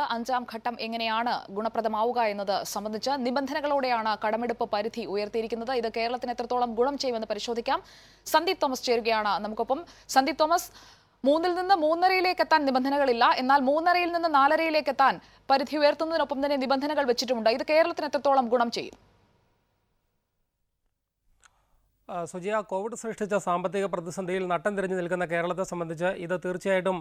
അഞ്ചാം ഘട്ടം എങ്ങനെയാണ് ഗുണപ്രദമാവുക എന്നത് സംബന്ധിച്ച് നിബന്ധനകളോടെയാണ് കടമെടുപ്പ് പരിധി ഉയർത്തിയിരിക്കുന്നത്. ഇത് കേരളത്തിന് എത്രത്തോളം ഗുണം ചെയ്യുമെന്ന് പരിശോധിക്കാം. സന്ദീപ് തോമസ് ചേരുകയാണ് നമുക്കൊപ്പം. സന്ദീപ് തോമസ് മൂന്നിൽ നിന്ന് മൂന്നരയിലേക്ക് എത്താൻ നിബന്ധനകളില്ല. എന്നാൽ മൂന്നരയിൽ നിന്ന് നാലരയിലേക്ക് എത്താൻ പരിധി ഉയർത്തുന്നതിനൊപ്പം തന്നെ നിബന്ധനകൾ വെച്ചിട്ടുമുണ്ട്. ഇത് കേരളത്തിന് എത്രത്തോളം ഗുണം ചെയ്യും ആ, സുജിയ കോവിഡ് സൃഷ്ടിച്ച സാമ്പത്തിക പ്രതിസന്ധിയിൽ നട്ടം തിരിഞ്ഞു നിൽക്കുന്ന കേരളത്തെ സംബന്ധിച്ച് ഇത് തീർച്ചയായിട്ടും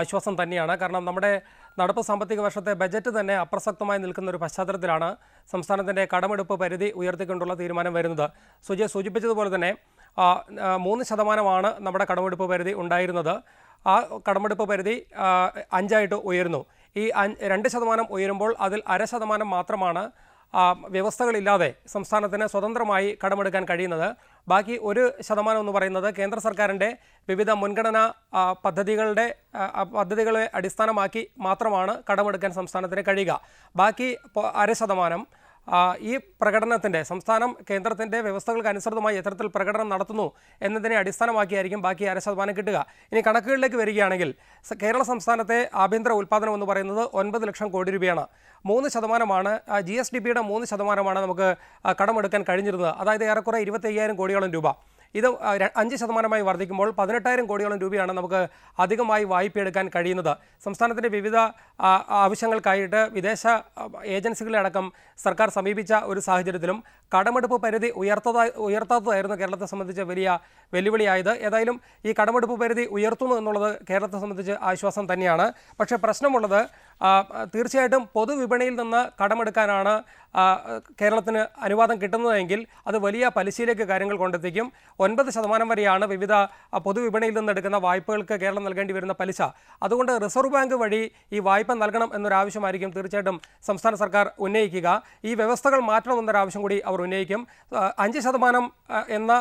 ആശ്വാസം തന്നെയാണ്. കാരണം നമ്മുടെ നടപ്പ് സാമ്പത്തിക വർഷത്തെ ബജറ്റ് തന്നെ അപ്രസക്തമായി നിൽക്കുന്ന ഒരു പശ്ചാത്തലത്തിലാണ് സംസ്ഥാനത്തിന്റെ കടമെടുപ്പ് പരിധി ഉയർത്തിക്കൊണ്ടുള്ള തീരുമാനം വരുന്നത്. സുജിയ സൂചിപ്പിച്ചതുപോലെ തന്നെ മൂന്ന് ശതമാനമാണ് നമ്മുടെ കടമെടുപ്പ് പരിധി ഉണ്ടായിരുന്നത്. ആ കടമെടുപ്പ് പരിധി അഞ്ചായിട്ട് ഉയരുന്നു. ഈ രണ്ട് ശതമാനം ഉയരുമ്പോൾ അതിൽ അര ശതമാനം മാത്രമാണ് വ്യവസ്ഥകളില്ലാതെ സംസ്ഥാനത്തിന് സ്വതന്ത്രമായി കടമെടുക്കാൻ കഴിയുന്നത്. ബാക്കി ഒരു ശതമാനം എന്ന് പറയുന്നത് കേന്ദ്ര സർക്കാരിന്റെ വിവിധ മുൻഗണനാ പദ്ധതികളുടെ പദ്ധതികളെ അടിസ്ഥാനമാക്കി മാത്രമാണ് കടമെടുക്കാൻ സംസ്ഥാനത്തിന് കഴിയുക. ബാക്കി അര ശതമാനം ഈ പ്രകടനത്തിന്റെ സംസ്ഥാനം കേന്ദ്രത്തിന്റെ വ്യവസ്ഥകൾക്ക് അനുസൃതമായി എത്തരത്തിൽ പ്രകടനം നടത്തുന്നു എന്നതിനെ അടിസ്ഥാനമാക്കിയായിരിക്കും ബാക്കി അര ശതമാനം കിട്ടുക. ഇനി കണക്കുകളിലേക്ക് വരികയാണെങ്കിൽ കേരള സംസ്ഥാനത്തെ ആഭ്യന്തര ഉൽപ്പാദനം എന്ന് പറയുന്നത് ഒൻപത് ലക്ഷം കോടി രൂപയാണ്. മൂന്ന് ശതമാനമാണ് ജി എസ് ഡി പിയുടെ മൂന്ന് ശതമാനമാണ് നമുക്ക് കടമെടുക്കാൻ കഴിഞ്ഞിരുന്നത്. അതായത് ഏറെക്കുറെ ഇരുപത്തി കോടിയോളം രൂപ. ഇത് അഞ്ച് ശതമാനമായി വർദ്ധിക്കുമ്പോൾ പതിനെട്ടായിരം കോടിയോളം രൂപയാണ് നമുക്ക് അധികമായി വായ്പ എടുക്കാൻ കഴിയുന്നത്. സംസ്ഥാനത്തിന്റെ വിവിധ ആവശ്യങ്ങൾക്കായിട്ട് വിദേശ ഏജൻസികളെ അടക്കം സർക്കാർ സമീപിച്ച ഒരു സാഹചര്യത്തിലും കടമെടുപ്പ് പരിധി ഉയർത്തതായി ഉയർത്താത്തതായിരുന്നു കേരളത്തെ സംബന്ധിച്ച് വലിയ വെല്ലുവിളിയായത്. ഏതായാലും ഈ കടമെടുപ്പ് പരിധി ഉയർത്തുന്നു എന്നുള്ളത് കേരളത്തെ സംബന്ധിച്ച് ആശ്വാസം തന്നെയാണ്. പക്ഷേ പ്രശ്നമുള്ളത് തീർച്ചയായിട്ടും പൊതുവിപണിയിൽ നിന്ന് കടമെടുക്കാനാണ് കേരളത്തിന് അനുവാദം കിട്ടുന്നതെങ്കിൽ അത് വലിയ പലിശയിലേക്ക് കാര്യങ്ങൾ കൊണ്ടെത്തിക്കും. ഒൻപത് ശതമാനം വരെയാണ് വിവിധ പൊതുവിപണിയിൽ നിന്ന് എടുക്കുന്ന വായ്പകൾക്ക് കേരളം നൽകേണ്ടി വരുന്ന പലിശ. അതുകൊണ്ട് റിസർവ് ബാങ്ക് വഴി ഈ വായ്പ നൽകണം എന്നൊരാവശ്യമായിരിക്കും തീർച്ചയായിട്ടും സംസ്ഥാന സർക്കാർ ഉന്നയിക്കുക. ഈ വ്യവസ്ഥകൾ മാറ്റണമെന്നൊരാവശ്യം കൂടി അവർ ഉന്നയിക്കും. അഞ്ച് ശതമാനം എന്ന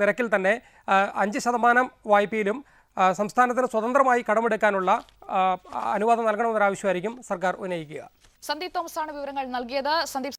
നിരക്കിൽ തന്നെ അഞ്ച് ശതമാനം വായ്പയിലും സംസ്ഥാനത്തിന് സ്വതന്ത്രമായി കടമെടുക്കാനുള്ള അനുവാദം നൽകണമെന്നൊരാവശ്യമായിരിക്കും സർക്കാർ ഉന്നയിക്കുക. സന്ദീപ് തോമസ് ആണ് വിവരങ്ങൾ നൽകിയത്. സന്ദീപ്